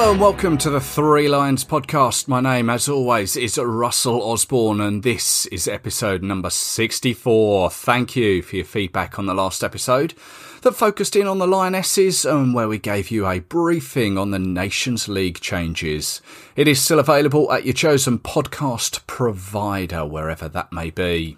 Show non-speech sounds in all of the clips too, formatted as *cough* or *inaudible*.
Hello and welcome to the Three Lions podcast. My name, as always, is Russell Osborne, and this is episode number 64. Thank you for your feedback on the last episode that focused in on the Lionesses and where we gave you a briefing on the Nations League changes. It is still available at your chosen podcast provider, wherever that may be.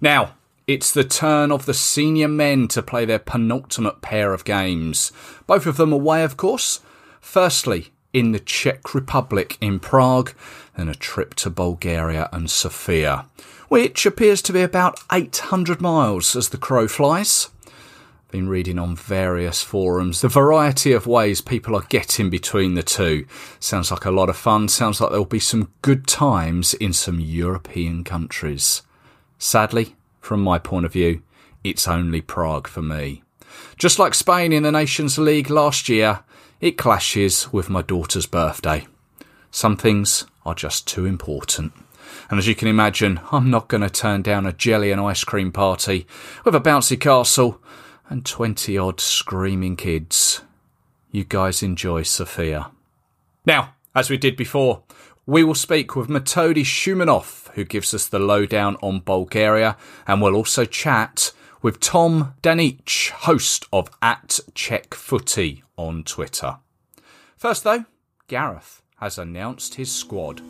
Now, it's the turn of the senior men to play their penultimate pair of games. Both of them away, of course. Firstly, in the Czech Republic in Prague, then a trip to Bulgaria and Sofia, which appears to be about 800 miles as the crow flies. Been reading on various forums the variety of ways people are getting between the two. Sounds like a lot of fun. Sounds like there'll be some good times in some European countries. Sadly, from my point of view, it's only Prague for me. Just like Spain in the Nations League last year, it clashes with my daughter's birthday. Some things are just too important. And as you can imagine, I'm not going to turn down a jelly and ice cream party with a bouncy castle and 20 odd screaming kids. You guys enjoy Sofia. Now, as we did before, we will speak with Metodi Shumanov, who gives us the lowdown on Bulgaria, and we'll also chat with Tom Danicek, host of At Czech Footy on Twitter. First, though, Gareth has announced his squad.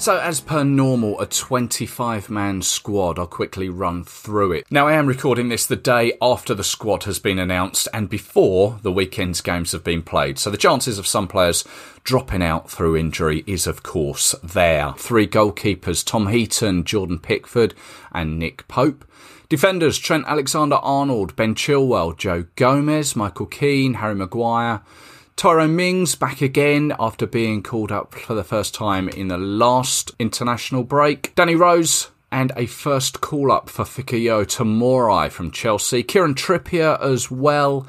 So, as per normal, a 25 man squad, I'll quickly run through it. Now, I am recording this the day after the squad has been announced and before the weekend's games have been played. So, the chances of some players dropping out through injury is, of course, there. Three goalkeepers Tom Heaton, Jordan Pickford, and Nick Pope. Defenders Trent Alexander Arnold, Ben Chilwell, Joe Gomez, Michael Keane, Harry Maguire. Tyrone Mings back again after being called up for the first time in the last international break. Danny Rose and a first call up for Fikayo Tomori from Chelsea. Kieran Trippier as well.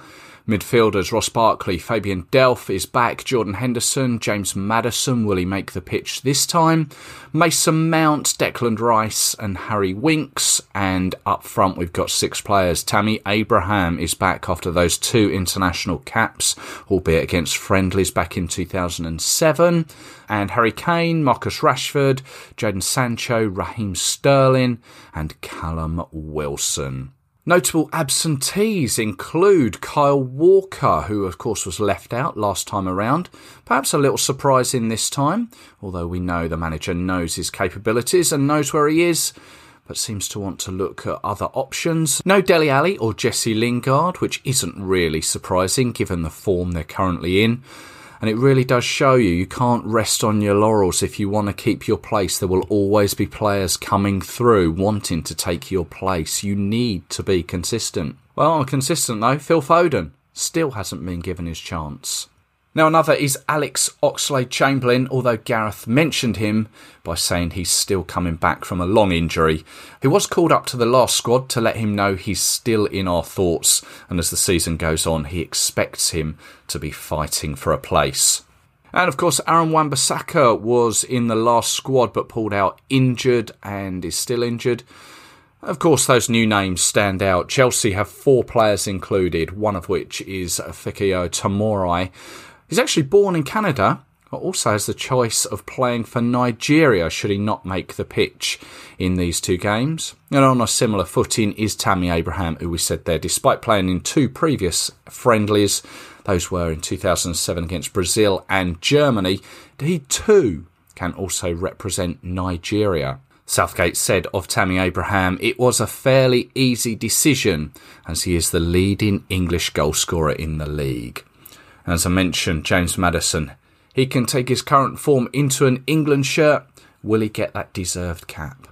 Midfielders Ross Barkley, Fabian Delph is back, Jordan Henderson, James Maddison, will he make the pitch this time? Mason Mount, Declan Rice, and Harry Winks. And up front, we've got six players. Tammy Abraham is back after those two international caps, albeit against friendlies back in 2007. And Harry Kane, Marcus Rashford, Jadon Sancho, Raheem Sterling, and Callum Wilson. Notable absentees include Kyle Walker, who of course was left out last time around. Perhaps a little surprising this time, although we know the manager knows his capabilities and knows where he is, but seems to want to look at other options. No Dele Alli or Jesse Lingard, which isn't really surprising given the form they're currently in. And it really does show you you can't rest on your laurels if you want to keep your place. There will always be players coming through wanting to take your place. You need to be consistent. Well, I'm consistent though. Phil Foden still hasn't been given his chance. Now, another is Alex Oxlade Chamberlain, although Gareth mentioned him by saying he's still coming back from a long injury. He was called up to the last squad to let him know he's still in our thoughts, and as the season goes on, he expects him to be fighting for a place. And of course, Aaron Wan-Bissaka was in the last squad but pulled out injured and is still injured. Of course, those new names stand out. Chelsea have four players included, one of which is Fikayo Tomori. He's actually born in Canada, but also has the choice of playing for Nigeria should he not make the pitch in these two games. And on a similar footing is Tammy Abraham, who we said there, despite playing in two previous friendlies, those were in 2007 against Brazil and Germany, he too can also represent Nigeria. Southgate said of Tammy Abraham, it was a fairly easy decision as he is the leading English goalscorer in the league. As I mentioned, James Maddison. he can take his current form into an England shirt. Will he get that deserved cap?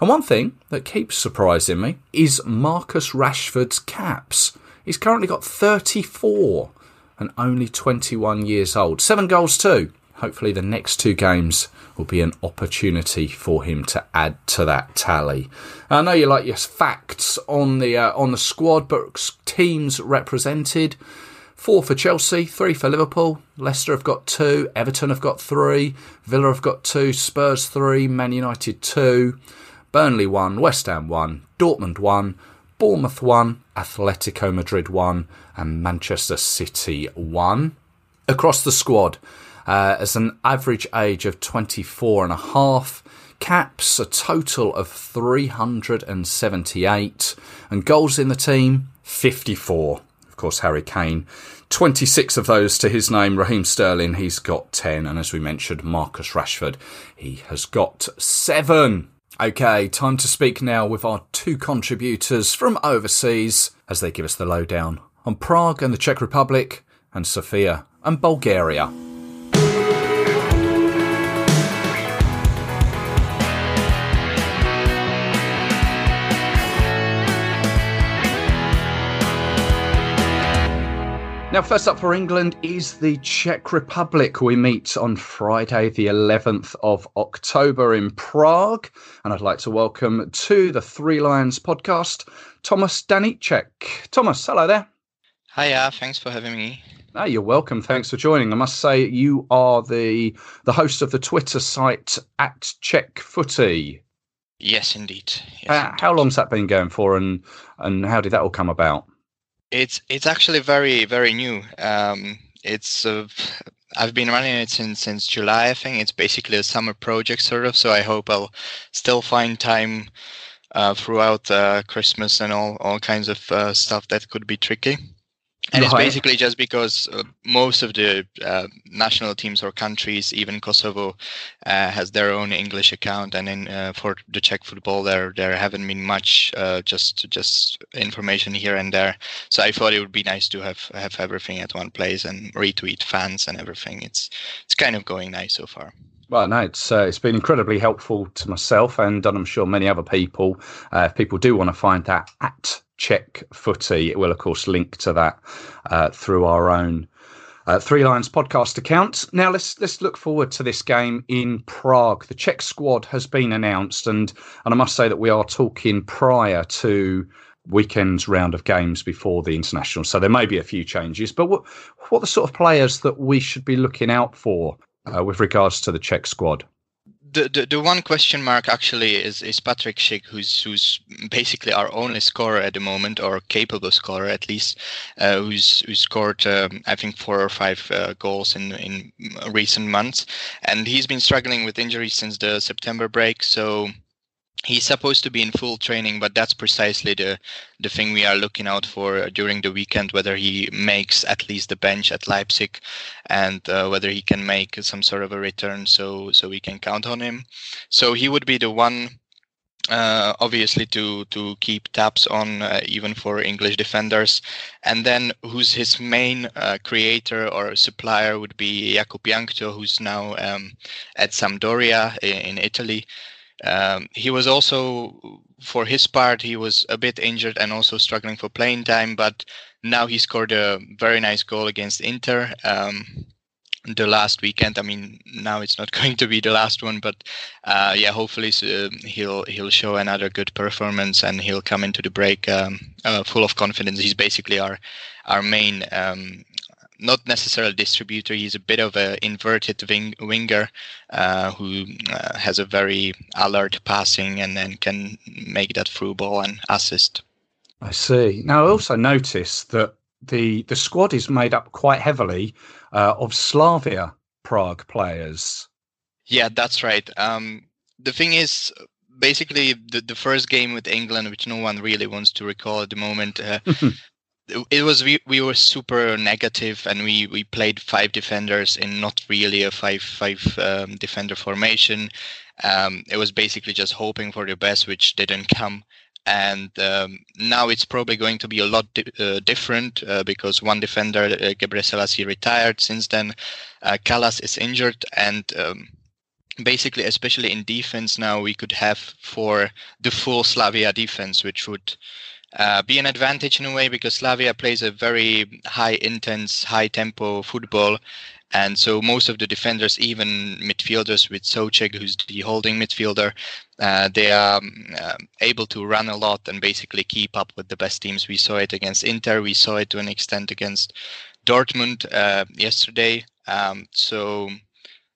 And one thing that keeps surprising me is Marcus Rashford's caps. He's currently got 34 and only 21 years old. Seven goals too. Hopefully, the next two games will be an opportunity for him to add to that tally. I know you like your facts on the uh, on the squad, but teams represented. Four for Chelsea, three for Liverpool. Leicester have got two. Everton have got three. Villa have got two. Spurs three. Man United two. Burnley one. West Ham one. Dortmund one. Bournemouth one. Atletico Madrid one. And Manchester City one. Across the squad, uh, as an average age of 24 and a half. Caps a total of 378 and goals in the team 54. Course, Harry Kane 26 of those to his name. Raheem Sterling, he's got 10. And as we mentioned, Marcus Rashford, he has got 7. Okay, time to speak now with our two contributors from overseas as they give us the lowdown on Prague and the Czech Republic and Sofia and Bulgaria. Now, first up for England is the Czech Republic. We meet on Friday, the 11th of October in Prague. And I'd like to welcome to the Three Lions podcast, Thomas Danicek. Thomas, hello there. Hiya, thanks for having me. Ah, you're welcome. Thanks for joining. I must say you are the the host of the Twitter site at Czech Footy. Yes, indeed. Yes, uh, indeed. How long's that been going for, and and how did that all come about? It's it's actually very very new. Um, it's uh, I've been running it since since July. I think it's basically a summer project sort of. So I hope I'll still find time uh, throughout uh, Christmas and all all kinds of uh, stuff that could be tricky. And it's basically just because uh, most of the uh, national teams or countries, even Kosovo, uh, has their own English account, and in uh, for the Czech football, there there haven't been much, uh, just just information here and there. So I thought it would be nice to have have everything at one place and retweet fans and everything. It's it's kind of going nice so far. Well, no, it's uh, it's been incredibly helpful to myself, and I'm sure many other people. Uh, if people do want to find that at Czech Footy, it will of course link to that uh, through our own uh, Three Lions podcast account. Now let's let's look forward to this game in Prague. The Czech squad has been announced, and and I must say that we are talking prior to weekend's round of games before the international. So there may be a few changes, but what what the sort of players that we should be looking out for uh, with regards to the Czech squad? The, the the one question mark actually is is Patrick Schick, who's who's basically our only scorer at the moment, or capable scorer at least, uh, who's who scored um, I think four or five uh, goals in in recent months, and he's been struggling with injuries since the September break. So he's supposed to be in full training, but that's precisely the the thing we are looking out for during the weekend. Whether he makes at least the bench at Leipzig, and uh, whether he can make some sort of a return, so so we can count on him. So he would be the one. Uh, obviously, to to keep tabs on uh, even for English defenders, and then who's his main uh, creator or supplier would be Jakub Jankto, who's now um, at Sampdoria in, in Italy. Um, he was also, for his part, he was a bit injured and also struggling for playing time. But now he scored a very nice goal against Inter um, the last weekend. I mean, now it's not *laughs* going to be the last one, but uh, yeah, hopefully uh, he'll he'll show another good performance and he'll come into the break um, uh, full of confidence. He's basically our our main um, not necessarily a distributor. He's a bit of an inverted wing, winger uh, who uh, has a very alert passing and then can make that through ball and assist. I see. Now, I also noticed that the the squad is made up quite heavily uh, of Slavia Prague players. Yeah, that's right. Um, the thing is, basically, the, the first game with England, which no one really wants to recall at the moment, uh, *laughs* it was we, we were super negative and we we played five defenders in not really a five five um, defender formation. Um, it was basically just hoping for the best which didn't come. And um, now it's probably going to be a lot di- uh, different uh, because one defender uh, Gebre Selassie retired since then. Uh, is injured and um, basically, especially in defense now, we could have for the full Slavia defense, which would uh, be an advantage in a way because Slavia plays a very high intense, high tempo football. And so most of the defenders, even midfielders with Soucek, who's the holding midfielder, uh, they are um, uh, able to run a lot and basically keep up with the best teams. We saw it against Inter. We saw it to an extent against Dortmund uh, yesterday. Um, so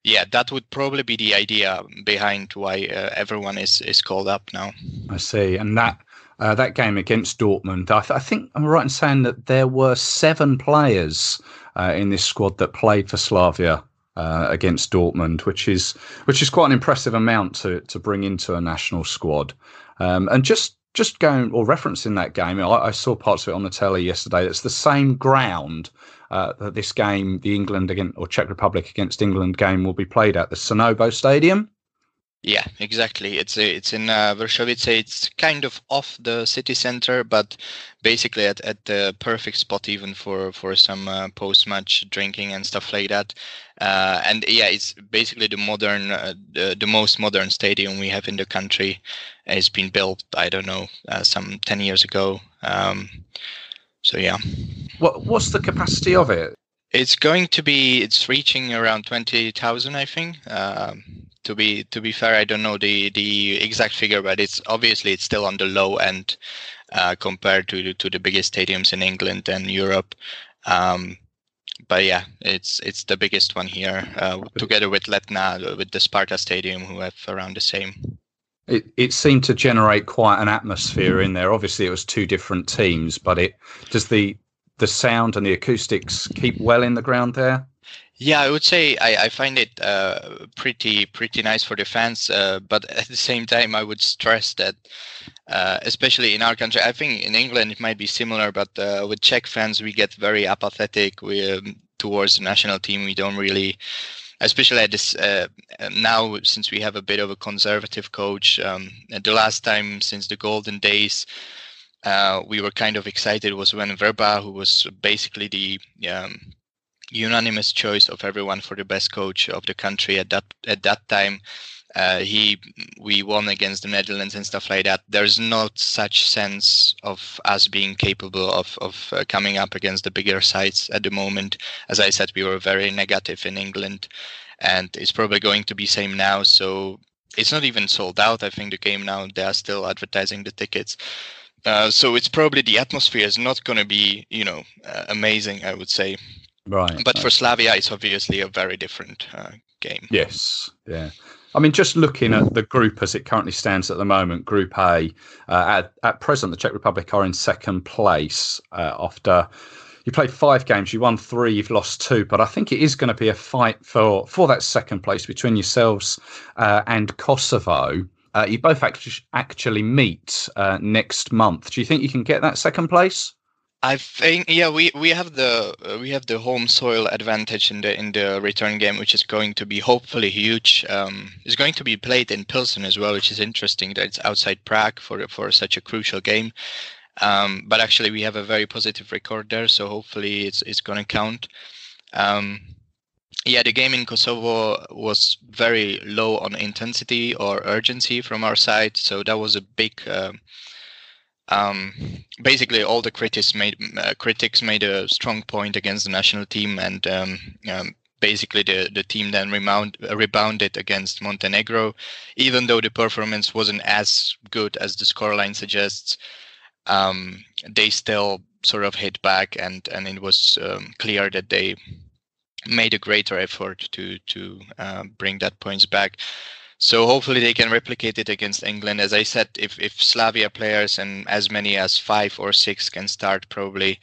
yeah, that would probably be the idea behind why uh, everyone is is called up now. I see, and that uh, that game against Dortmund, I, th- I, think I'm right in saying that there were seven players uh, in this squad that played for Slavia uh, against Dortmund, which is which is quite an impressive amount to to bring into a national squad. Um, and just just going or referencing that game, I, I, saw parts of it on the telly yesterday. It's the same ground uh, that this game, the England against or Czech Republic against England game, will be played at the Sinobo Stadium. Yeah, exactly. It's it's in uh, It's kind of off the city center, but basically at, at the perfect spot even for for some uh, post match drinking and stuff like that. Uh, and yeah, it's basically the modern, uh, the, the most modern stadium we have in the country. It's been built, I don't know, uh, some ten years ago. Um, so yeah. What what's the capacity of it? It's going to be. It's reaching around twenty thousand, I think. Um, to be to be fair, I don't know the the exact figure, but it's obviously it's still on the low end uh, compared to to the biggest stadiums in England and Europe. Um, but yeah, it's it's the biggest one here, uh, together with Letna, with the Sparta Stadium, who have around the same. It it seemed to generate quite an atmosphere in there. Obviously, it was two different teams, but it does the the sound and the acoustics keep well in the ground there. Yeah, I would say I, I find it uh, pretty pretty nice for the fans, uh, but *laughs* at the same time, I would stress that, uh, especially in our country, I think in England it might be similar, but uh, with Czech fans, we get very apathetic. We um, towards the national team, we don't really, especially at this uh, now since we have a bit of a conservative coach. Um, the last time since the golden days. Uh, we were kind of excited was when Vrba, who was basically the um, unanimous choice of everyone for the best coach of the country at that at that time. Uh, he we won against the Netherlands and stuff like that. There's not such sense of us being capable of of uh, coming up against the bigger sides at the moment. As I said, we were very negative in England, and it's probably going to be same now. So it's not even sold out. I think the game now they are still advertising the tickets. Uh, so it's probably the atmosphere is not going to be you know uh, amazing. I would say Right. But for Slavia, it's obviously a very different uh, game. Yes. Yeah. I mean, just looking at the group as it currently stands at the moment, Group A, uh, at, at present, the Czech Republic are in second place uh, after you played five games, you won three, you've lost two. But I think it is going to be a fight for, for that second place between yourselves uh, and Kosovo. Uh, you both actually, actually meet uh, next month. Do you think you can get that second place? I think yeah, we we have the uh, we have the home soil advantage in the in the return game, which is going to be hopefully huge. Um, it's going to be played in Pilsen as well, which is interesting that it's outside Prague for for such a crucial game. Um, but actually, we have a very positive record there, so hopefully it's it's going to count. Um, yeah, the game in Kosovo was very low on intensity or urgency from our side, so that was a big. Uh, um, basically all the critics made uh, critics made a strong point against the national team, and um, um, basically the the team then rebound, uh, rebounded against Montenegro, even though the performance wasn't as good as the scoreline suggests. Um, they still sort of hit back, and and it was um, clear that they made a greater effort to to uh, bring that points back. So hopefully they can replicate it against England. As I said, if if Slavia players and as many as five or six can start, probably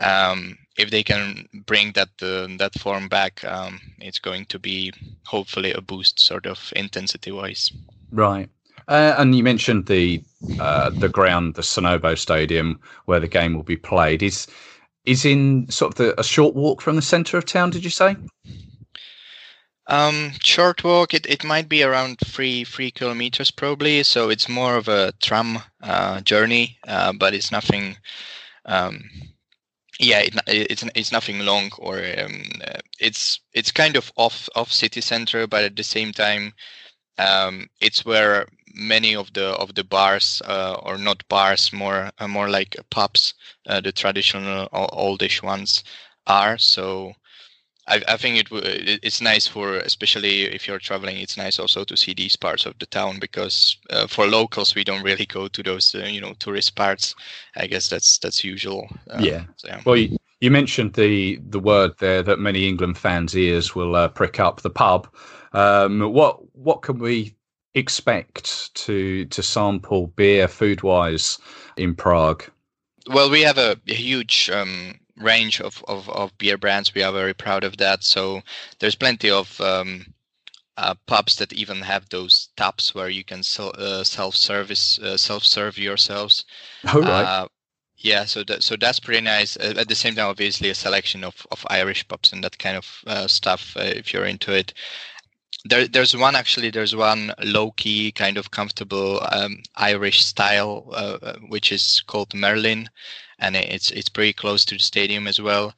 um, if they can bring that uh, that form back, um, it's going to be hopefully a boost, sort of intensity wise. Right. Uh, and you mentioned the uh, the ground, the Sinobo Stadium, where the game will be played. Is is in sort of the, a short walk from the centre of town. Did you say? Um, short walk, it, it might be around three three kilometers probably. So it's more of a tram uh, journey, uh, but it's nothing. Um, yeah, it, it's it's nothing long, or um, uh, it's it's kind of off off city center, but at the same time, um, it's where many of the of the bars, uh, or not bars, more uh, more like pubs, uh, the traditional oldish ones, are. So I, I think it it's nice for especially if you're traveling. It's nice also to see these parts of the town because uh, for locals we don't really go to those uh, you know tourist parts. I guess that's that's usual. Uh, yeah. So, yeah. Well, you, you, mentioned the the word there that many England fans' ears will uh, prick up. The pub. Um, what what can we expect to to sample beer food wise in Prague? Well, we have a, a huge um, range of, of, of beer brands. We are very proud of that. So there's plenty of um, uh, pubs that even have those taps where you can sel- uh, self-service, uh, self-serve yourselves. Oh, right. Uh, yeah, so that, so that's pretty nice. Uh, at the same time, obviously, a selection of, of Irish pubs and that kind of uh, stuff if you're into it. There, there's one actually. There's one low-key, kind of comfortable um, Irish style, which is called Merlin, and it's it's pretty close to the stadium as well.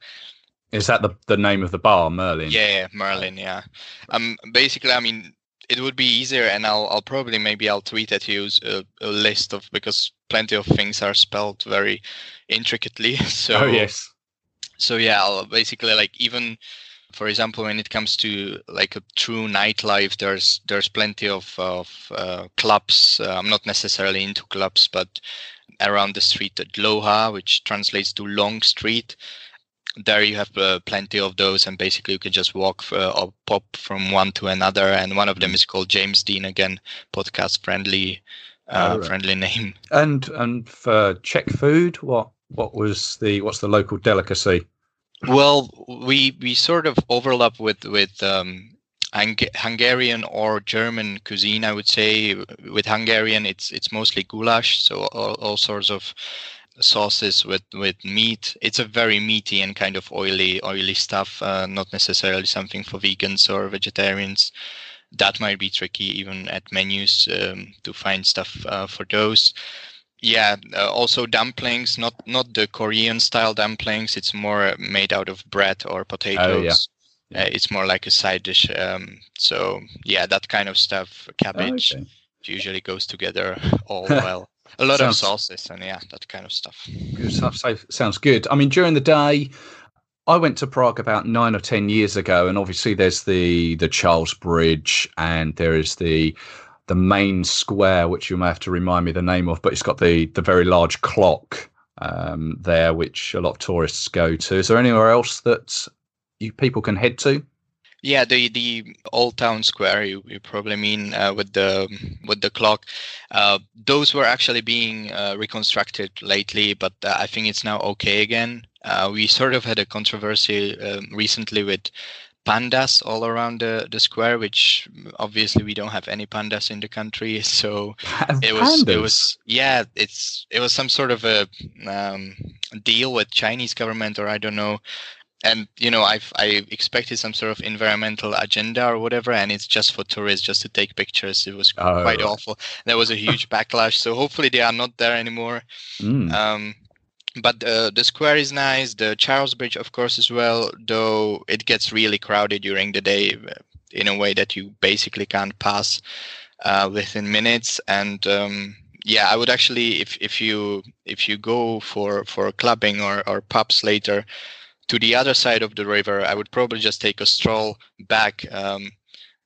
Is that the the name of the bar, Merlin? Yeah, Merlin. Yeah. Um. Basically, I mean, it would be easier, and I'll I'll probably maybe I'll tweet at you a, a list of because plenty of things are spelled very intricately. *laughs* So. Oh yes. So yeah, I'll basically like even for example, when it comes to like a true nightlife, there's there's plenty of of uh, clubs. Uh, I'm not necessarily into clubs, but around the street at Loha, which translates to Long Street. There you have uh, plenty of those, and basically you can just walk uh, or pop from one to another. And one of them is called James Dean again, podcast friendly, uh, right. friendly name. And and for Czech food, what what was the what's the local delicacy? Well, we we sort of overlap with with um, Hungarian or German cuisine, I would say. With Hungarian, it's it's mostly goulash, so all, all sorts of sauces with with meat. It's a very meaty and kind of oily oily stuff. Uh, not necessarily something for vegans or vegetarians. That might be tricky even at menus um, to find stuff uh, for those. Yeah, uh, also dumplings, not not the Korean style dumplings. It's more made out of bread or potatoes. Uh, it's more like a side dish. Um, so yeah, that kind of stuff, cabbage, okay. usually goes together all *laughs* well. A lot sounds, of sauces and yeah, that kind of stuff. Good stuff. Sounds good. I mean, during the day, I went to Prague about nine or ten years ago, and obviously there's the the Charles Bridge, and there is the the main square, which you may have to remind me the name of, but it's got the the very large clock um, there, which a lot of tourists go to. Is there anywhere else that you people can head to? Yeah, the the old town square you, you probably mean uh, with the with the clock. Uh, those were actually being uh, reconstructed lately, but uh, I think it's now okay again. Uh, we sort of had a controversy um, recently with pandas all around the, the square, which obviously we don't have any pandas in the country. *laughs* So it was it was yeah, it's it was some sort of a um, deal with Chinese government or I don't know and you know i i expected some sort of environmental agenda or whatever and it's just for tourists just to take pictures. It was oh, quite awful. There was a huge backlash so hopefully they are not there anymore. Mm. um, but uh, the square is nice the charles bridge of course as well though it gets really crowded during the day uh, in a way that you basically can't pass uh, within minutes. And um, yeah i would actually if, if you if you go for for clubbing or, or pubs later to the other side of the river, I would probably just take a stroll back um,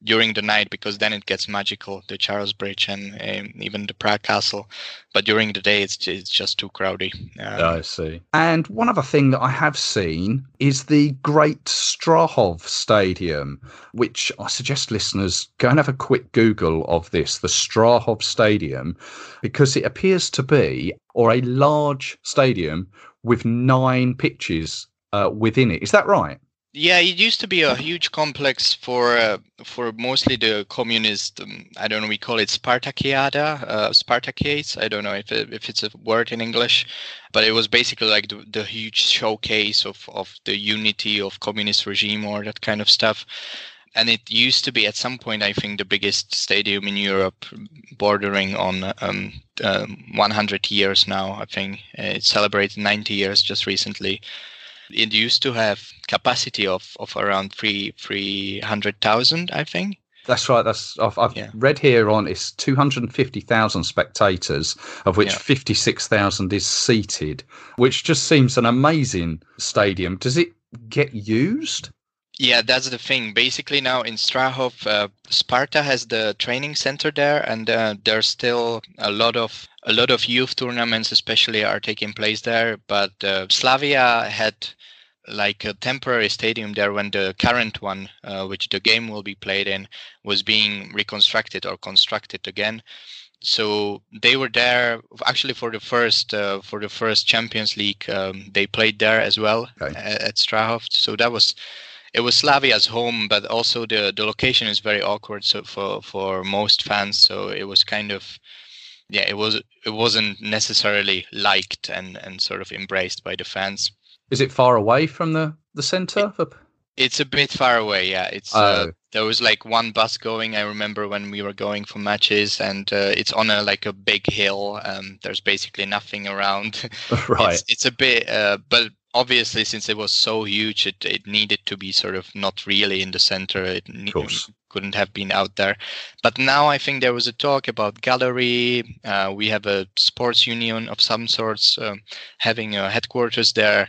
during the night because then it gets magical, the Charles Bridge and um, even the Prague Castle. But during the day, it's it's just too crowded. Um, I see. And one other thing that I have seen is the Great Strahov Stadium, which I suggest listeners go and have a quick Google of this, the Strahov Stadium, because it appears to be or a large stadium with nine pitches uh, within it. Is that right? Yeah, it used to be a huge complex for uh, for mostly the communist. Um, I don't know. We call it Spartakiada, uh, Spartakiades. I don't know if it, if it's a word in English, but it was basically like the, the huge showcase of of the unity of communist regime or that kind of stuff. And it used to be at some point, I think, the biggest stadium in Europe, bordering on um, um, 100 years now. I think it celebrated 90 years just recently It used to have capacity of, of around three three hundred thousand, I think. That's right. That's I've, I've yeah. read here on it's two hundred and fifty thousand spectators, of which yeah. fifty six thousand is seated, which just seems an amazing stadium. Does it get used? Yeah, that's the thing. Basically, now in Strahov, uh, Sparta has the training center there, and uh, there's still a lot of a lot of youth tournaments, especially, are taking place there. But uh, Slavia had like a temporary stadium there when the current one, uh, which the game will be played in, was being reconstructed or constructed again. So they were there actually for the first uh, for the first Champions League. Um, they played there as well okay. at, at Strahov. So that was it was Slavia's home, but also the the location is very awkward so for for most fans. So it was kind of yeah, it was it wasn't necessarily liked and and sort of embraced by the fans. Is it far away from the the center? It, it's a bit far away. Yeah, it's uh, oh. uh, there was like one bus going. I remember when we were going for matches, and uh, it's on a like a big hill. Um, there's basically nothing around. *laughs* *laughs* right. It's, it's a bit, uh, but obviously since it was so huge it, it needed to be sort of not really in the center it ne- couldn't have been out there. But now i think there was a talk about gallery. Uh, we have a sports union of some sorts um, having a headquarters there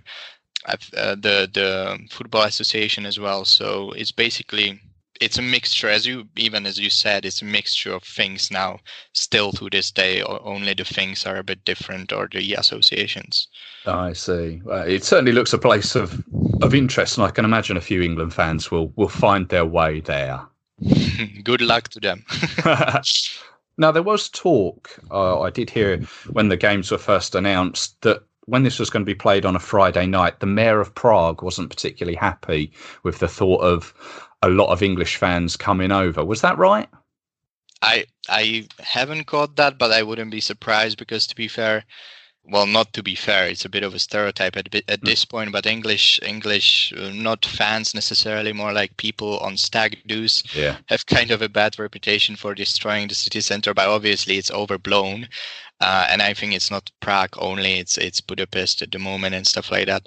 uh, the the football association as well. So it's basically it's a mixture. As you even as you said it's a mixture of things now. Still to this day only the things are a bit different or the associations. I see. Well, it certainly looks a place of of interest and i can imagine a few england fans will will find their way there *laughs* good luck to them *laughs* now there was talk uh, i did hear when the games were first announced that when this was going to be played on a Friday night, the mayor of Prague wasn't particularly happy with the thought of a lot of English fans coming over. Was that right? I I haven't caught that, but I wouldn't be surprised because to be fair, well, not to be fair, it's a bit of a stereotype at at this mm. point. But English English uh, not fans necessarily, more like people on stag do's, yeah. have kind of a bad reputation for destroying the city center. But obviously, it's overblown, uh, and I think it's not Prague only; it's it's Budapest at the moment and stuff like that.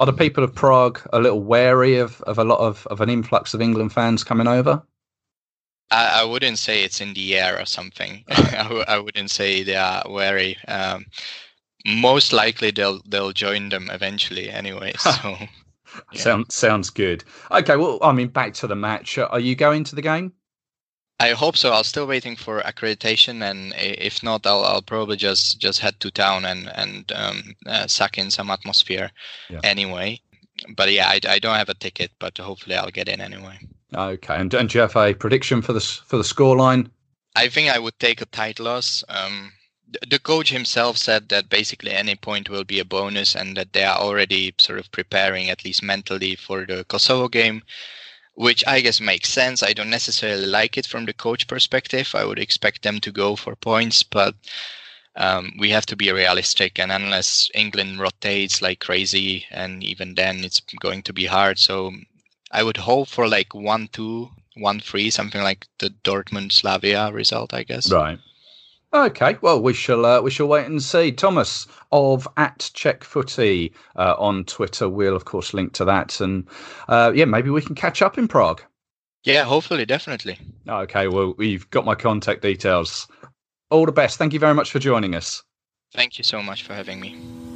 Are the people of Prague a little wary of, of a lot of, of an influx of England fans coming over? I, I wouldn't say it's in the air or something. *laughs* I w- I wouldn't say they are wary. Um, most likely they'll they'll join them eventually anyway. *laughs* So yeah. sounds sounds good. Okay, well, I mean, back to the match. Are you going to the game? I hope so. I'm still waiting for accreditation, and if not, I'll, I'll probably just just head to town and and um, uh, suck in some atmosphere yeah. anyway. But yeah, I, I don't have a ticket, but hopefully I'll get in anyway. Okay, and, and do you have a prediction for the for the scoreline? I think I would take a tight loss. Um, the coach himself said that basically any point will be a bonus, and that they are already sort of preparing, at least mentally, for the Kosovo game which I guess makes sense. I don't necessarily like it from the coach perspective. I would expect them to go for points, but um, we have to be realistic. And unless England rotates like crazy, and even then it's going to be hard. So I would hope for like 1 2, 1 3, something like the Dortmund Slavia result, I guess. Right. Okay, well, we shall uh, we shall wait and see. Thomas of at Czech Footy uh, on Twitter. We'll of course link to that, and uh, yeah, maybe we can catch up in Prague. Yeah, hopefully, definitely. Okay, well, you've got my contact details. All the best. Thank you very much for joining us. Thank you so much for having me.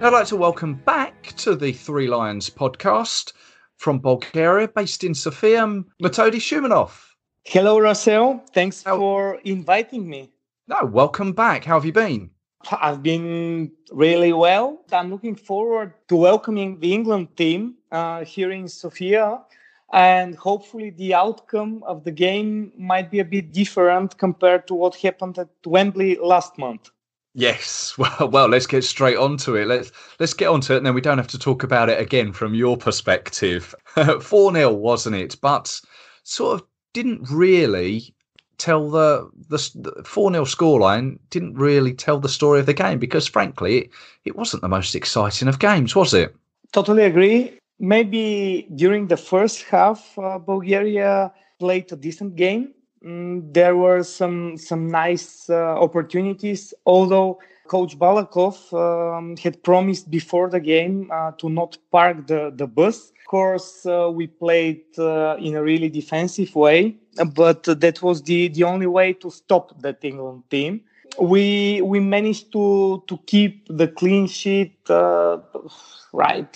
I'd like to welcome back to the Three Lions podcast from Bulgaria, based in Sofia, Metodi Shumanov. Hello, Russell. Thanks How... for inviting me. No, welcome back. How have you been? I've been really well. I'm looking forward to welcoming the England team uh, here in Sofia. And hopefully, the outcome of the game might be a bit different compared to what happened at Wembley last month. Yes. *laughs* Well, well, let's get straight onto it. Let's let's get onto it, and then we don't have to talk about it again from your perspective. *laughs* Four 0 wasn't it? But sort of didn't really tell the the four 0 scoreline didn't really tell the story of the game because, frankly, it, it wasn't the most exciting of games, was it? Totally agree. maybe during the first half, uh, Bulgaria played a decent game. Mm, there were some some nice uh, opportunities, although Coach Balakov um, had promised before the game uh, to not park the, the bus. Of course, uh, we played uh, in a really defensive way, but that was the, the only way to stop that England team. We we managed to to keep the clean sheet uh, right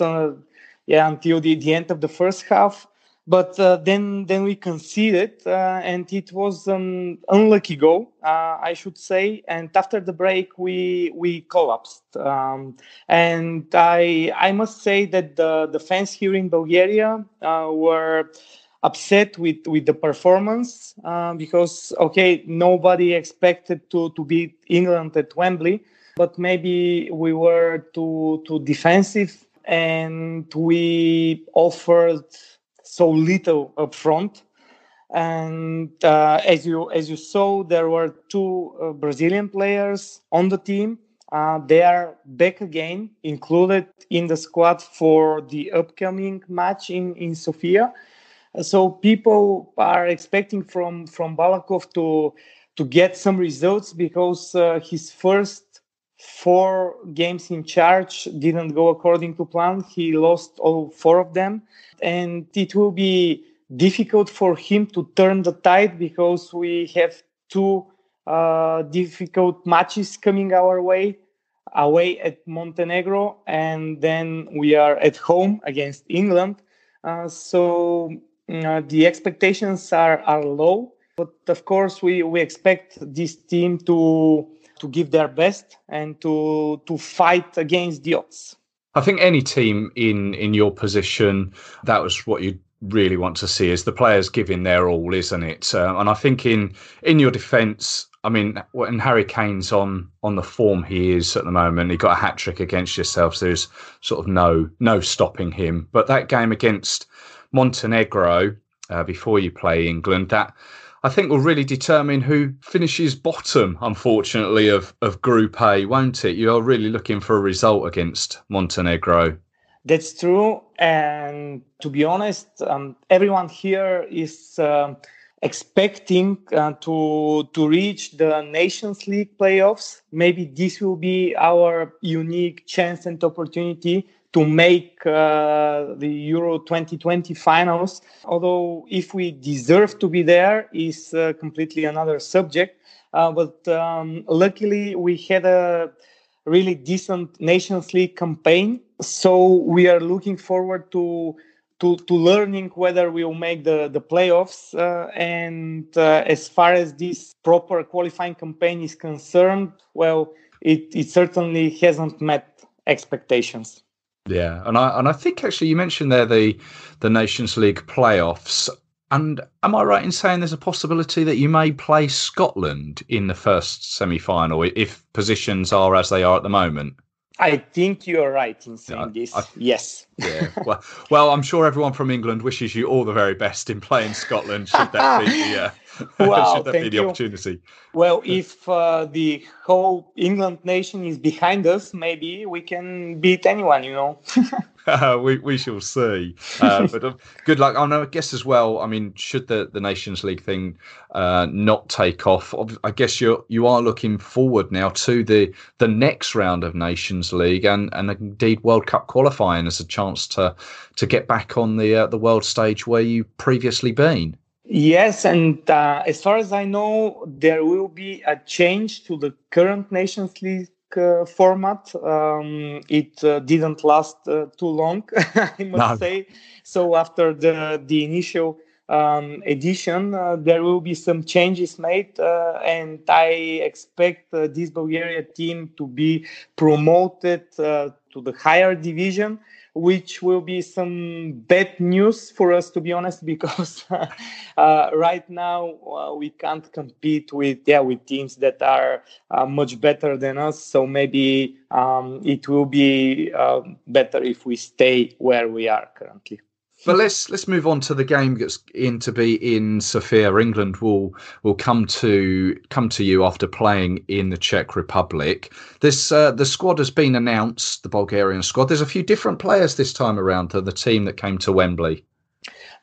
yeah until the, the end of the first half but uh, then then we conceded uh, and it was an unlucky goal uh, i should say. And after the break we we collapsed. Um, and i i must say that the the fans here in bulgaria were upset with with the performance uh, because okay nobody expected to to beat england at wembley but maybe we were too too defensive and we offered so little upfront. And uh, as you as you saw, there were two uh, Brazilian players on the team. Uh, they are back again, included in the squad for the upcoming match in in Sofia. So people are expecting from from Balakov to to get some results because uh, his first four games in charge didn't go according to plan. He lost all four of them. And it will be difficult for him to turn the tide because we have two uh, difficult matches coming our way away at Montenegro, and then we are at home against England. Uh, so uh, the expectations are, are low, but of course, we, we expect this team to to give their best and to to fight against the odds. I think any team in in your position, that was what you really want to see is the players giving their all, isn't it? Uh, and I think in in your defence, I mean, when Harry Kane's on on the form he is at the moment, he got a hat trick against yourselves. So there's sort of no no stopping him. But that game against Montenegro uh, before you play England, that I think will really determine who finishes bottom, unfortunately, of, of Group A, won't it? You are really looking for a result against Montenegro. That's true. And to be honest, um, everyone here is uh, expecting uh, to, to reach the Nations League playoffs. Maybe this will be our unique chance and opportunity to make uh, the Euro 2020 finals. Although if we deserve to be there is uh, completely another subject. Uh, but um, luckily we had a really decent Nations League campaign. So we are looking forward to to, to learning whether we will make the, the playoffs. Uh, and uh, as far as this proper qualifying campaign is concerned, well, it, it certainly hasn't met expectations. Yeah, and I and I think actually you mentioned there the the Nations League playoffs. And am I right in saying there's a possibility that you may play Scotland in the first semi final if positions are as they are at the moment? I think you're right in saying yeah, this. I, yes. *laughs* Yeah. Well, well, I'm sure everyone from England wishes you all the very best in playing Scotland. Should that be the, uh, wow, *laughs* should that be the you. opportunity? Well, if uh, the whole England nation is behind us, maybe we can beat anyone. You know. *laughs* *laughs* we we shall see. Uh, *laughs* but uh, good luck. I know. I guess as well. I mean, should the, the Nations League thing uh, not take off, I guess you you are looking forward now to the the next round of Nations League and and indeed World Cup qualifying as a chance to to get back on the uh, the world stage where you previously been. Yes, and uh, as far as I know, there will be a change to the current Nations League uh, format. Um, it uh, didn't last uh, too long, *laughs* I must no. say. So after the the initial um, edition, uh, there will be some changes made, uh, and I expect this Bulgaria team to be promoted to the higher division which will be some bad news for us to be honest *laughs* because uh, right now uh, we can't compete with yeah with teams that are uh, much better than us. So maybe um, it will be uh, better if we stay where we are currently but let's let's move on to the game that's in to be in Sofia. England will will come to come to you after playing in the Czech Republic. This uh, the squad has been announced, the Bulgarian squad. There's a few different players this time around to the team that came to Wembley.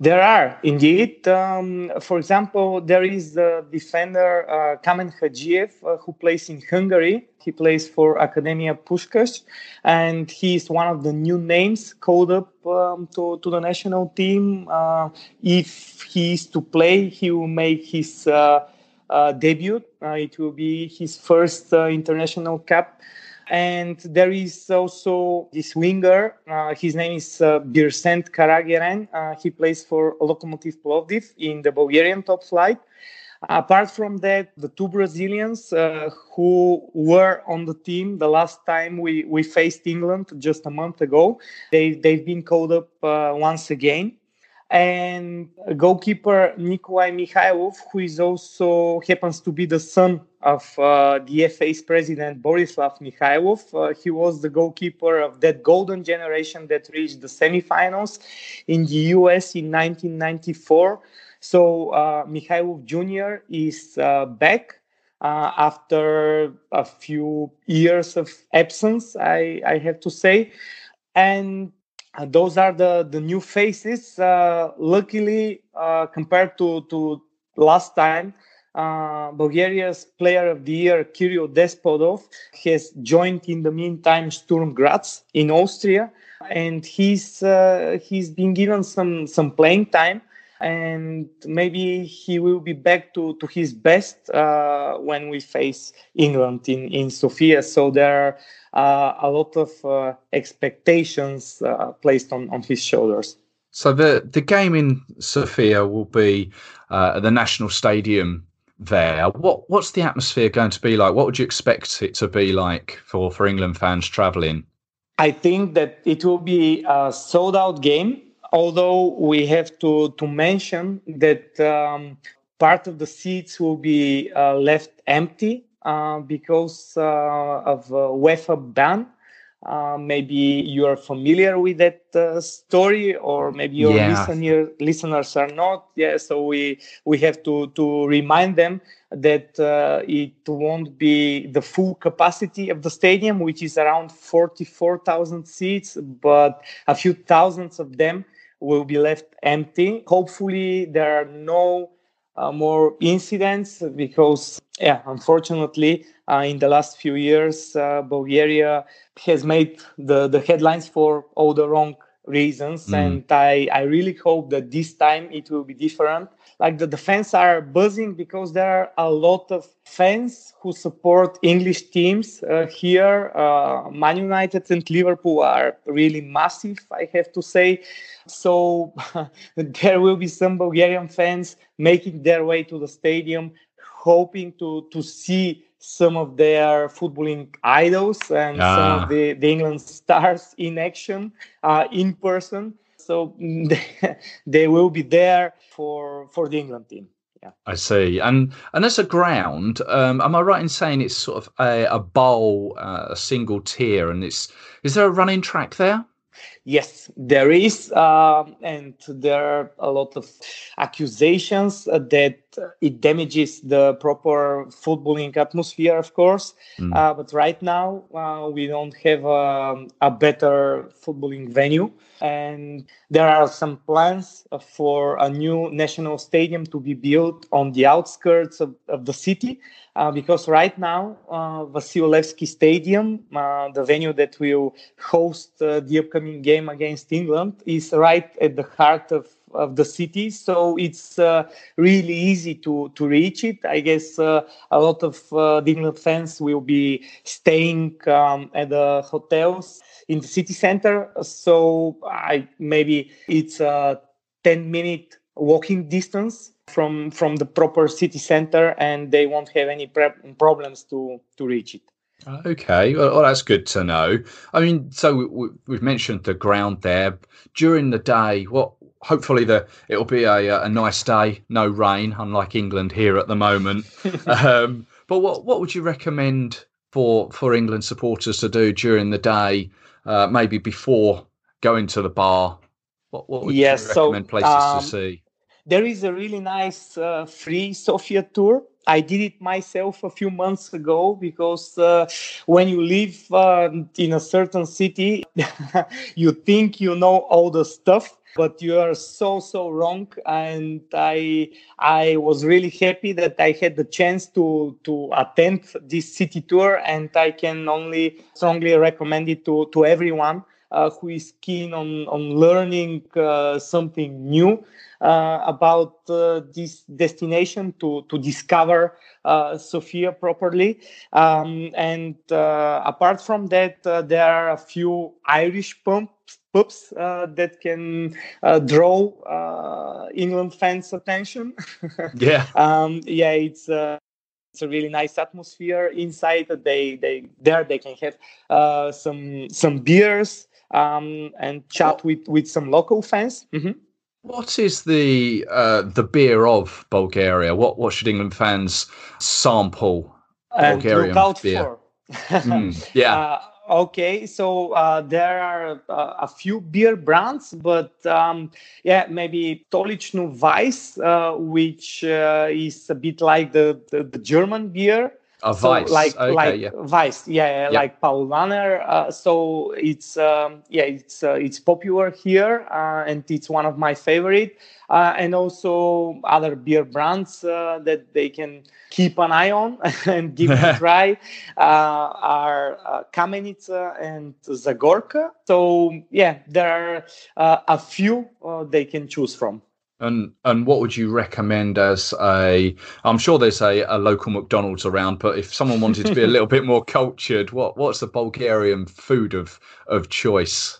There are indeed. Um, for example, there is the defender uh, Kamen Hadziev uh, who plays in Hungary. He plays for Academia Puskás, and he is one of the new names called up um, to, to the national team. Uh, if he is to play, he will make his uh, uh, debut. Uh, it will be his first international cap and there is also this winger. Uh, his name is uh, Birsent Karagaren. Uh, he plays for Lokomotiv Plovdiv in the Bulgarian top flight. Apart from that, the two Brazilians uh, who were on the team the last time we, we faced England just a month ago, they, they've been called up uh, once again and goalkeeper Nikolai Mikhailov, who is also happens to be the son of uh, the FA's president Borislav Mikhailov. Uh, he was the goalkeeper of that golden generation that reached the semifinals in the US in 1994. So uh, Mikhailov Jr. is uh, back. Uh, after a few years of absence, I, I have to say. And those are the the new faces. Uh, luckily, uh, compared to to last time, uh, Bulgaria's Player of the Year Kirill Despodov has joined in the meantime Sturm Graz in Austria, and he's uh, he's been given some some playing time and maybe he will be back to, to his best uh, when we face England in, in Sofia. So there are uh, a lot of uh, expectations uh, placed on, on his shoulders. So the the game in Sofia will be uh, at the national stadium there. What what's the atmosphere going to be like? What would you expect it to be like for for England fans travelling? I think that it will be a sold out game. Although we have to to mention that um, part of the seats will be uh, left empty uh, because uh, of UEFA ban. Uh, maybe you are familiar with that uh, story, or maybe your yeah. listener, listeners are not. Yeah, so we we have to to remind them that uh, it won't be the full capacity of the stadium, which is around forty four thousand seats, but a few thousands of them will be left empty. Hopefully, there are no uh, more incidents because, yeah, unfortunately, uh, in the last few years, uh, Bulgaria has made the, the headlines for all the wrong reasons. Mm. And I, I really hope that this time it will be different. Like the, the fans are buzzing because there are a lot of fans who support English teams uh, here. Uh, Man United and Liverpool are really massive, I have to say. So *laughs* there will be some Bulgarian fans making their way to the stadium, hoping to, to see some of their footballing idols and ah. some of ah. the, the England stars in action, uh, in person. So they, *laughs* they will be there for for the England team. Yeah. I see. And and as a ground, um, am I right in saying it's sort of a, a bowl, uh, a single tier, and it's is there a running track there? Yes, there is, uh, and there are a lot of accusations that it damages the proper footballing atmosphere, of course. Mm. Uh, but right now, uh, we don't have um, a better footballing venue, and there are some plans for a new national stadium to be built on the outskirts of, of the city. Uh, because right now, uh, Vasil Levski Stadium, uh, the venue that will host uh, the upcoming game against England, is right at the heart of, of the city. So it's uh, really easy to, to reach it. I guess uh, a lot of uh, fans will be staying um, at the hotels in the city center. So I maybe it's a 10 minute walking distance from from the proper city center and they won't have any pre- problems to to reach it okay well, that's good to know i mean so we, we've mentioned the ground there during the day what hopefully the it'll be a, a nice day no rain unlike england here at the moment *laughs* um, but what what would you recommend for for england supporters to do during the day uh, maybe before going to the bar What, what would yes, you recommend so, places um, to see? There is a really nice uh, free Sofia tour. I did it myself a few months ago because uh, when you live uh, in a certain city, *laughs* you think you know all the stuff but you are so so wrong and i i was really happy that i had the chance to to attend this city tour and i can only strongly recommend it to to everyone uh, who is keen on on learning uh, something new uh, about uh, this destination to to discover uh, Sofia properly. Um, and uh, apart from that, there are a few Irish pumps pubs uh, that can uh, draw uh, England fans' attention. *laughs* yeah, um, yeah, it's uh, it's a really nice atmosphere inside. They they there they can have uh, some some beers um, and chat with with some local fans. Mm-hmm. What is the uh, the beer of Bulgaria? What what should England fans sample? Bulgarian beer. *laughs* mm, yeah. Okay, so uh, there are uh, a few beer brands, but um, yeah, maybe Stolichno Weiss, uh, which uh, is a bit like the, the, the German beer. A so Weiss, like okay, like yeah. Weiss, yeah, yeah, like Paulaner. Uh, so it's um, yeah, it's uh, it's popular here, and it's one of my favorite. and also other beer brands that they can keep an eye on *laughs* and give a *laughs* try uh, are uh, Kamenitza and Zagorka. So yeah, there are uh, a few uh, they can choose from. And and what would you recommend as a? I'm sure there's a, a local McDonald's around, but if someone wanted to be a *laughs* little bit more cultured, what what's the Bulgarian food of of choice?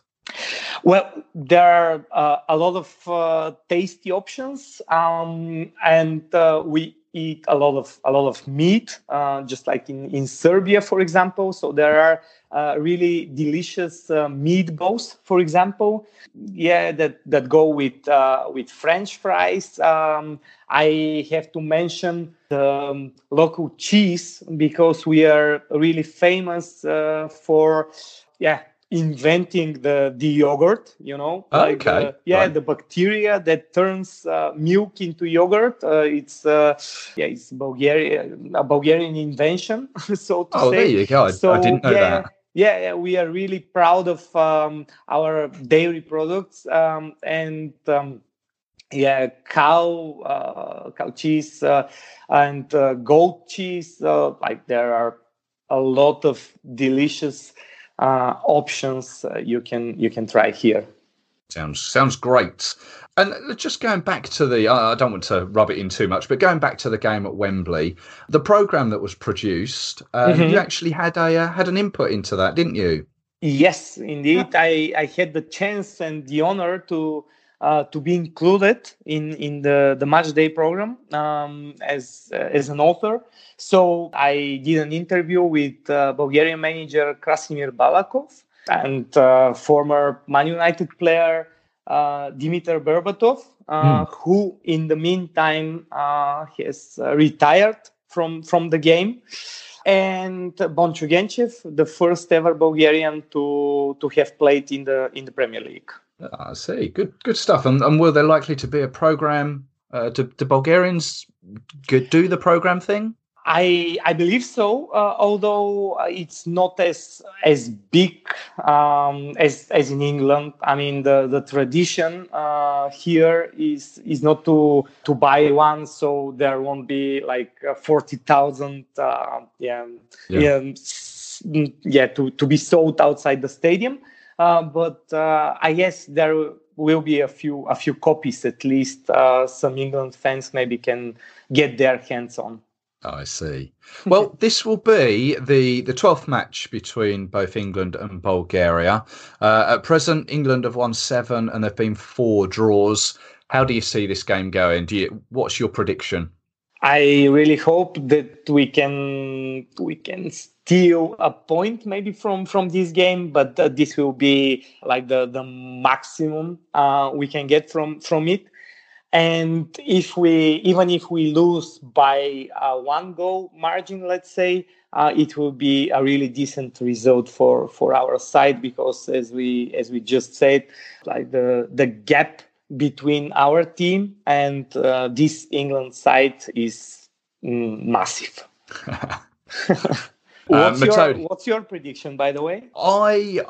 Well, there are uh, a lot of uh, tasty options, um, and uh, we eat a lot of a lot of meat, uh, just like in in Serbia, for example. So there are uh, really delicious uh, meatballs, for example, yeah, that that go with uh, with French fries. Um, I have to mention the um, local cheese because we are really famous uh, for yeah inventing the the yogurt you know like okay the, yeah right. the bacteria that turns uh, milk into yogurt uh, it's uh, yeah it's bulgarian a bulgarian invention *laughs* so to oh say. there you go so, i didn't know yeah, that yeah, yeah, we are really proud of um, our dairy products um, and um, yeah, cow, uh, cow cheese uh, and uh, goat cheese. like there are a lot of delicious uh, options uh, you can you can try here. Sounds sounds great. And just going back to the, I don't want to rub it in too much, but going back to the game at Wembley, the program that was produced, uh, mm-hmm. you actually had a uh, had an input into that, didn't you? Yes, indeed. I I had the chance and the honor to uh, to be included in in the the match day program um, as uh, as an author. So I did an interview with uh, Bulgarian manager Krasimir Balakov and uh, former Man United player uh, Dimitar Berbatov, mm. who in the meantime has retired from from the game and Bontcho Guentchev, the first ever Bulgarian to to have played in the in the Premier League. I see. Good, good stuff. And, and were there likely to be a program? Uh, do, do Bulgarians do the program thing? I I believe so. Uh, although it's not as as big um, as as in England. I mean, the the tradition uh, here is is not to to buy one, so there won't be like uh, forty thousand. Uh, yeah, yeah, yeah, yeah, to to be sold outside the stadium. Uh, but uh, I guess there will be a few a few copies at least. Uh, some England fans maybe can get their hands on. Oh, I see. Well, *laughs* this will be the the twelfth match between both England and Bulgaria. Uh, at present, England have won seven, and there've been four draws. How do you see this game going? Do you? What's your prediction? I really hope that we can we can steal a point maybe from from this game, but uh, this will be like the the maximum uh, we can get from from it. And if we even if we lose by a one goal margin, let's say, uh, it will be a really decent result for for our side because as we as we just said like the the gap between our team and uh, this england side is mm, massive *laughs* what's, your, what's your prediction by the way i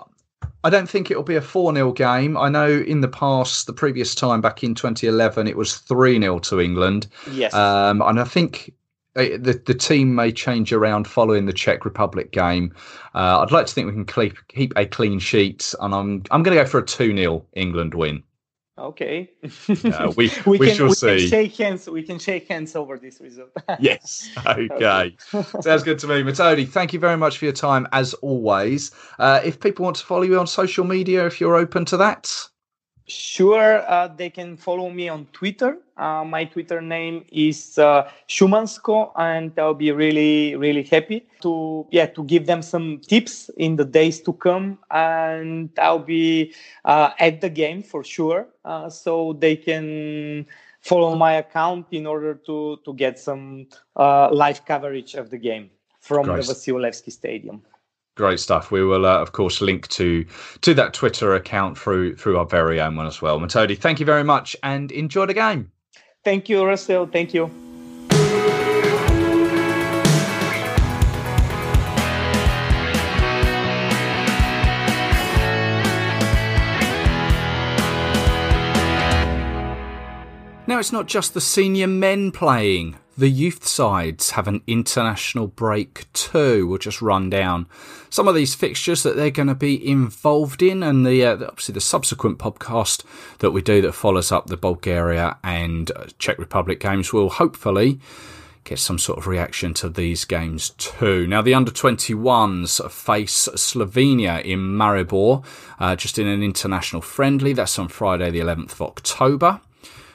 I don't think it'll be a 4 0 game. I know in the past, the previous time back in 2011, it was 3 0 to England. Yes. Um, and I think the the team may change around following the Czech Republic game. Uh, I'd like to think we can keep keep a clean sheet, and I'm I'm going to go for a two 0 England win. Okay. Uh, *laughs* we, we, we, can, shall we see. Can shake hands. We can shake hands over this result. *laughs* yes. Okay. okay. Sounds good to me. Metodi. thank you very much for your time as always. Uh, if people want to follow you on social media, if you're open to that. Sure, uh, they can follow me on Twitter. Uh, my Twitter name is uh, Shumansko, and I'll be really, really happy to yeah to give them some tips in the days to come. And I'll be uh, at the game for sure, uh, so they can follow my account in order to to get some uh, live coverage of the game from Great. the Vasil Levski Stadium. Great stuff. We will, uh, of course, link to to that Twitter account through through our very own one as well. Metodi, thank you very much and enjoy the game. Thank you, Russell. Thank you. Now, it's not just the senior men playing. The youth sides have an international break too. We'll just run down some of these fixtures that they're going to be involved in, and the uh, obviously the subsequent podcast that we do that follows up the Bulgaria and uh, Czech Republic games will hopefully get some sort of reaction to these games too. Now, the under 21s face Slovenia in Maribor, uh, just in an international friendly. That's on Friday, the 11th of October.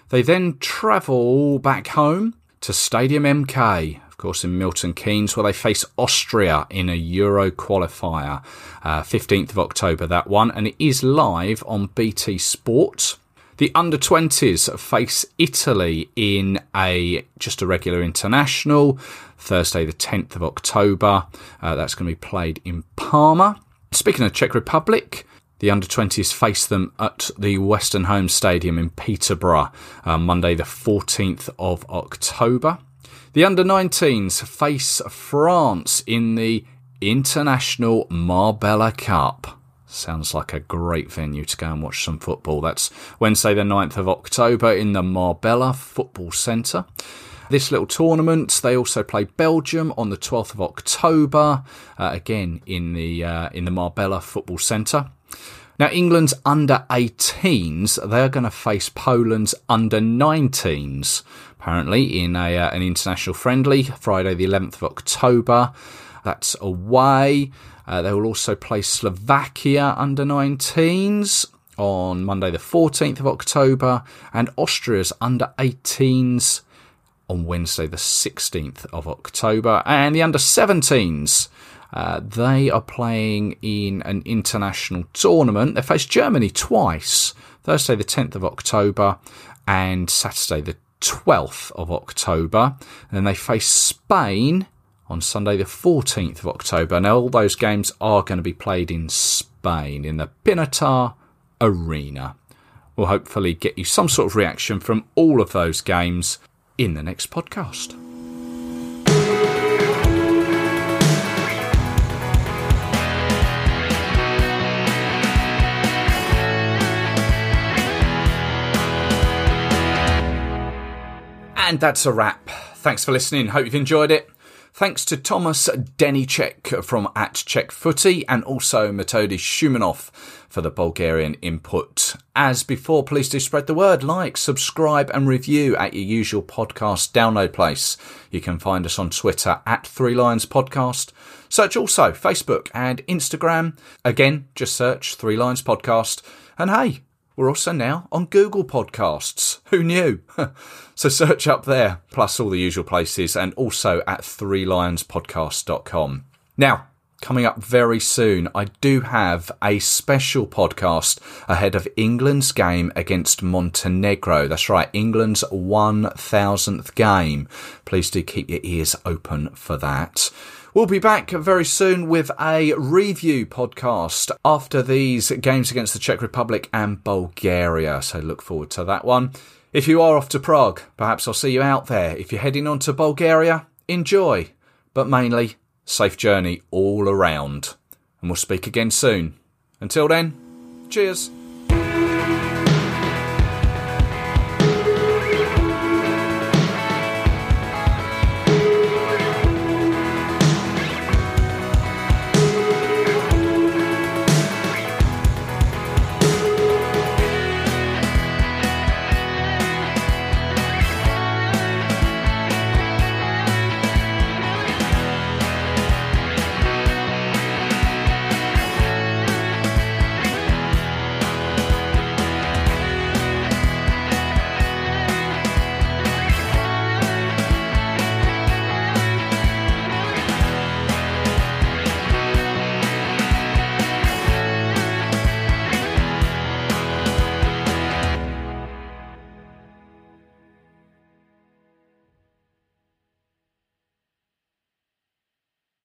They then travel back home to Stadium MK, of course, in Milton Keynes, where they face Austria in a Euro qualifier. Uh, 15th of October, that one, and it is live on BT Sport. The under 20s face Italy in a just a regular international, Thursday, the 10th of October. Uh, that's going to be played in Parma. Speaking of Czech Republic, the under 20s face them at the Weston Home Stadium in Peterborough, uh, Monday, the 14th of October. The under 19s face France in the International Marbella Cup. Sounds like a great venue to go and watch some football. That's Wednesday, the 9th of October in the Marbella Football Centre. This little tournament, they also play Belgium on the 12th of October, uh, again in the uh, in the Marbella Football Centre. Now, England's under 18s, they're going to face Poland's under 19s, apparently, in a, uh, an international friendly, Friday, the 11th of October. That's away. Uh, they will also play Slovakia under 19s on Monday, the 14th of October, and Austria's under 18s on Wednesday, the 16th of October. And the under 17s uh, they are playing in an international tournament. They face Germany twice Thursday, the 10th of October, and Saturday, the 12th of October. And then they face Spain on Sunday, the 14th of October. Now, all those games are going to be played in Spain in the Pinatar Arena. We'll hopefully get you some sort of reaction from all of those games in the next podcast. And that's a wrap. Thanks for listening. Hope you've enjoyed it. Thanks to Tomas Danicek from at Czech Footy and also Metodi Shumanov for the Bulgarian input. As before, please do spread the word, like, subscribe and review at your usual podcast download place. You can find us on Twitter at Three Lions Podcast. Search also Facebook and Instagram. Again, just search Three Lions Podcast. And hey, we're also now on Google Podcasts. Who knew? *laughs* so search up there, plus all the usual places, and also at threelionspodcast.com. Now, coming up very soon, I do have a special podcast ahead of England's game against Montenegro. That's right, England's 1000th game. Please do keep your ears open for that. We'll be back very soon with a review podcast after these games against the Czech Republic and Bulgaria. So look forward to that one. If you are off to Prague, perhaps I'll see you out there. If you're heading on to Bulgaria, enjoy, but mainly safe journey all around. And we'll speak again soon. Until then, cheers.